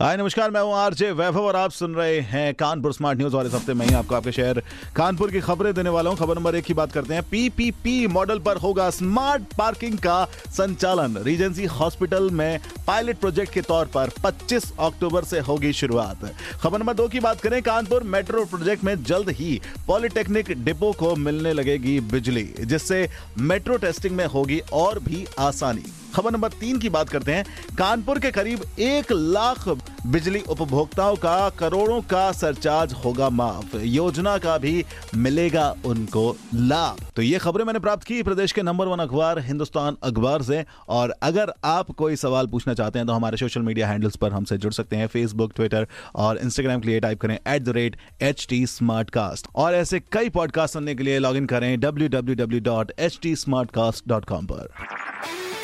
हाय, नमस्कार, मैं हूँ आरजे वैभव और आप सुन रहे हैं कानपुर स्मार्ट न्यूज़। और इस हफ़्ते मैं ही आपको आपके शहर कानपुर की खबरें देने वाला हूँ। खबर नंबर एक की बात करते हैं। पीपीपी मॉडल पर होगा स्मार्ट पार्किंग का संचालन। रीजेंसी हॉस्पिटल में पायलट प्रोजेक्ट के तौर पर 25 अक्टूबर से होगी शुरुआत। खबर नंबर दो की बात करें, कानपुर मेट्रो प्रोजेक्ट में जल्द ही पॉलिटेक्निक डिपो को मिलने लगेगी बिजली, जिससे मेट्रो टेस्टिंग में होगी और भी आसानी। खबर नंबर तीन की बात करते हैं। कानपुर के करीब एक लाख बिजली उपभोक्ताओं का करोड़ों का सरचार्ज होगा माफ़। योजना का भी मिलेगा उनको लाभ। तो ये खबरें मैंने प्राप्त की प्रदेश के नंबर वन अखबार हिंदुस्तान अखबार से। और अगर आप कोई सवाल पूछना चाहते हैं तो हमारे सोशल मीडिया हैंडल्स पर हमसे जुड़ सकते हैं। फेसबुक ट्विटर और इंस्टाग्राम के लिए टाइप करें at the rate H T smart cast और ऐसे कई पॉडकास्ट सुनने के लिए लॉग इन करें W W W dot H T smart cast dot com पर।